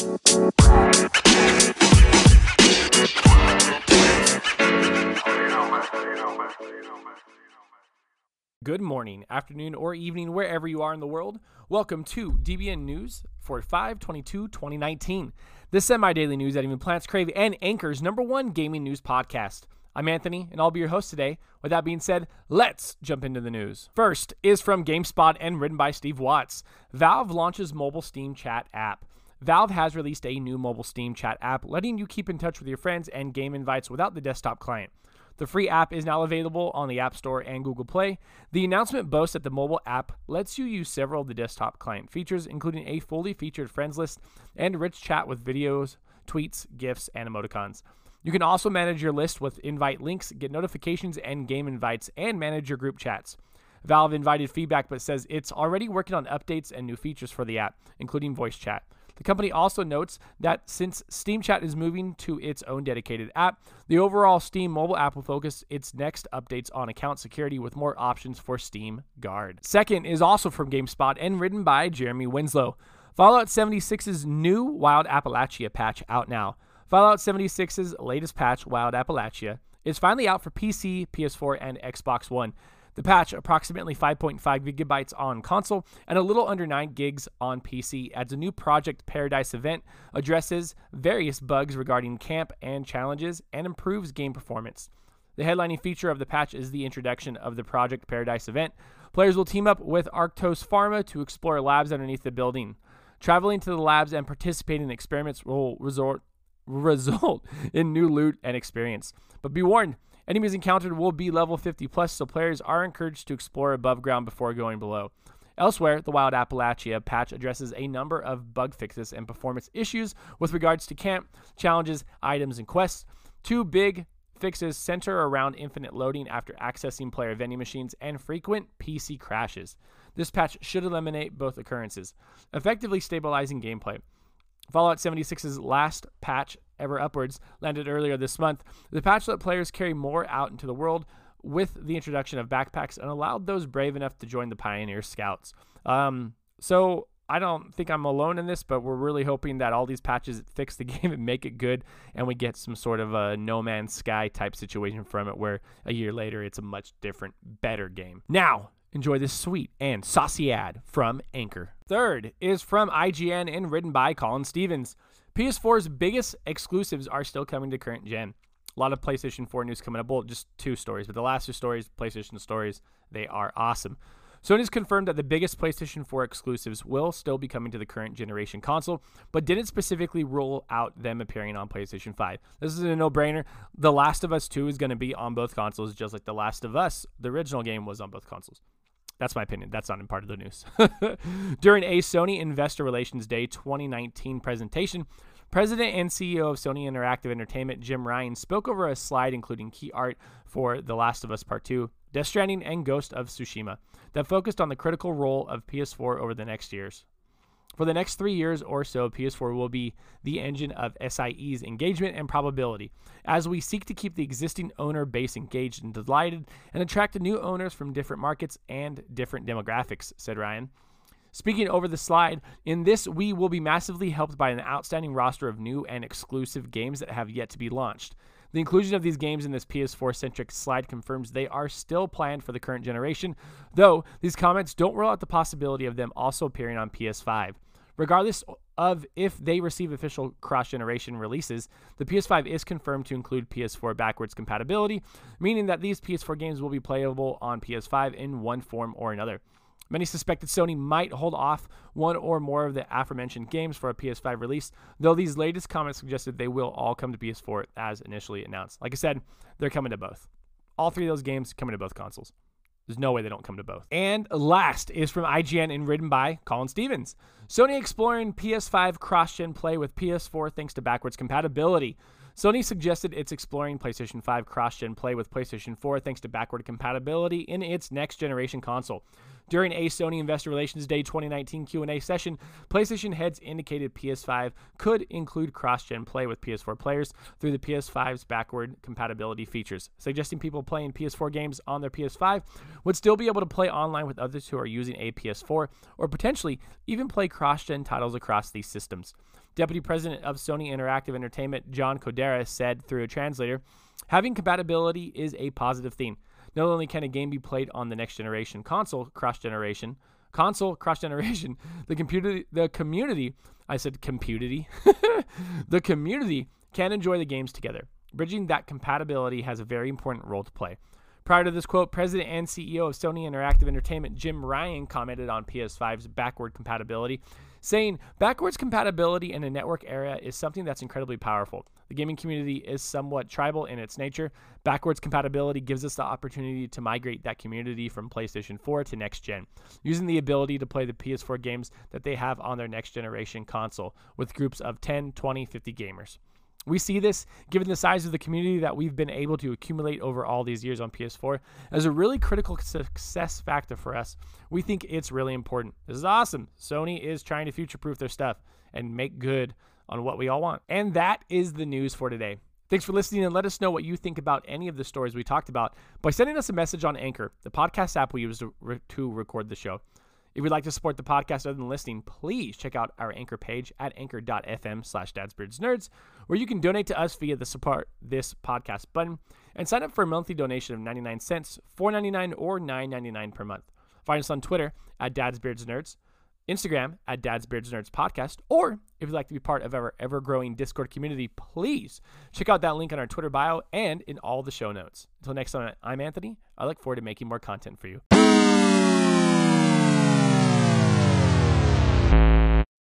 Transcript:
Good morning, afternoon, or evening, wherever you are in the world. Welcome to DBN News for 522 2019, the semi daily news that even plants crave and anchors number one gaming news podcast. I'm Anthony, and I'll be your host today. With that being said, let's jump into the news. First is from GameSpot and written by Steve Watts. Valve launches mobile Steam chat app. Valve has released a new mobile Steam chat app, letting you keep in touch with your friends and game invites without the desktop client. The free app is now available on the App Store and Google Play. The announcement boasts that the mobile app lets you use several of the desktop client features, including a fully featured friends list and rich chat with videos, tweets, GIFs, and emoticons. You can also manage your list with invite links, get notifications and game invites, and manage your group chats. Valve invited feedback but says it's already working on updates and new features for the app, including voice chat. The company also notes that since Steam Chat is moving to its own dedicated app, the overall Steam mobile app will focus its next updates on account security with more options for Steam Guard. Second is also from GameSpot and written by Jeremy Winslow. Fallout 76's new Wild Appalachia patch out now. Fallout 76's latest patch, Wild Appalachia, is finally out for PC, PS4, and Xbox One. The patch, approximately 5.5 gigabytes on console and a little under 9 gigs on PC, adds a new Project Paradise event, addresses various bugs regarding camp and challenges, and improves game performance. The headlining feature of the patch is the introduction of the Project Paradise event. Players will team up with Arktos Pharma to explore labs underneath the building. Traveling to the labs and participating in experiments will resort, result in new loot and experience. But be warned, Enemies encountered will be level 50 plus, so players are encouraged to explore above ground before going below. Elsewhere, the Wild Appalachia patch addresses a number of bug fixes and performance issues with regards to camp, challenges, items, and quests. Two big fixes center around infinite loading after accessing player vending machines and frequent PC crashes. This patch should eliminate both occurrences, effectively stabilizing gameplay. Fallout 76's last patch ever upwards landed earlier this month. The patch let players carry more out into the world with the introduction of backpacks and allowed those brave enough to join the Pioneer Scouts. Um, so I don't think I'm alone in this, but we're really hoping that all these patches fix the game and make it good, and we get some sort of a No Man's Sky type situation from it, where a year later it's a much different, better game. Now, enjoy this sweet and saucy ad from Anchor. Third is from IGN and written by Colin Stevens. PS4's biggest exclusives are still coming to current gen. A lot of PlayStation 4 news coming up. Well, just two stories, but the last two stories, PlayStation stories, they are awesome. Sony's confirmed that the biggest PlayStation 4 exclusives will still be coming to the current generation console, but didn't specifically rule out them appearing on PlayStation 5. This is a no brainer. The Last of Us 2 is going to be on both consoles, just like The Last of Us, the original game, was on both consoles. That's my opinion. That's not in part of the news. During a Sony Investor Relations Day 2019 presentation, President and CEO of Sony Interactive Entertainment, Jim Ryan, spoke over a slide including key art for The Last of Us Part 2, Death Stranding, and Ghost of Tsushima that focused on the critical role of PS4 over the next years. For the next three years or so, PS4 will be the engine of SIE's engagement and probability, as we seek to keep the existing owner base engaged and delighted and attract new owners from different markets and different demographics, said Ryan. Speaking over the slide, in this, we will be massively helped by an outstanding roster of new and exclusive games that have yet to be launched. The inclusion of these games in this PS4 centric slide confirms they are still planned for the current generation, though these comments don't rule out the possibility of them also appearing on PS5. Regardless of if they receive official cross generation releases, the PS5 is confirmed to include PS4 backwards compatibility, meaning that these PS4 games will be playable on PS5 in one form or another. Many suspected Sony might hold off one or more of the aforementioned games for a PS5 release, though these latest comments suggested they will all come to PS4 as initially announced. Like I said, they're coming to both. All three of those games coming to both consoles. There's no way they don't come to both. And last is from IGN and written by Colin Stevens. Sony exploring PS5 cross gen play with PS4 thanks to backwards compatibility. Sony suggested it's exploring PlayStation 5 cross gen play with PlayStation 4 thanks to backward compatibility in its next generation console. During a Sony Investor Relations Day 2019 Q&A session, PlayStation heads indicated PS5 could include cross-gen play with PS4 players through the PS5's backward compatibility features, suggesting people playing PS4 games on their PS5 would still be able to play online with others who are using a PS4 or potentially even play cross-gen titles across these systems. Deputy President of Sony Interactive Entertainment, John Kodera, said through a translator, having compatibility is a positive thing. Not only can a game be played on the next generation console cross generation, console cross generation, the computer the community, I said community, the community can enjoy the games together. Bridging that compatibility has a very important role to play. Prior to this quote, President and CEO of Sony Interactive Entertainment Jim Ryan commented on PS5's backward compatibility, saying, Backwards compatibility in a network area is something that's incredibly powerful. The gaming community is somewhat tribal in its nature. Backwards compatibility gives us the opportunity to migrate that community from PlayStation 4 to next gen, using the ability to play the PS4 games that they have on their next generation console with groups of 10, 20, 50 gamers. We see this, given the size of the community that we've been able to accumulate over all these years on PS4, as a really critical success factor for us. We think it's really important. This is awesome. Sony is trying to future proof their stuff and make good on what we all want. And that is the news for today. Thanks for listening and let us know what you think about any of the stories we talked about by sending us a message on Anchor, the podcast app we use to, re- to record the show. If you'd like to support the podcast other than listening, please check out our anchor page at anchor.fm slash dadsbeardsnerds, where you can donate to us via the support this podcast button and sign up for a monthly donation of 99 cents, $4.99, or $9.99 per month. Find us on Twitter at dadsbeardsnerds, Instagram at dadsbeardsnerds podcast, or if you'd like to be part of our ever-growing Discord community, please check out that link on our Twitter bio and in all the show notes. Until next time, I'm Anthony. I look forward to making more content for you. Música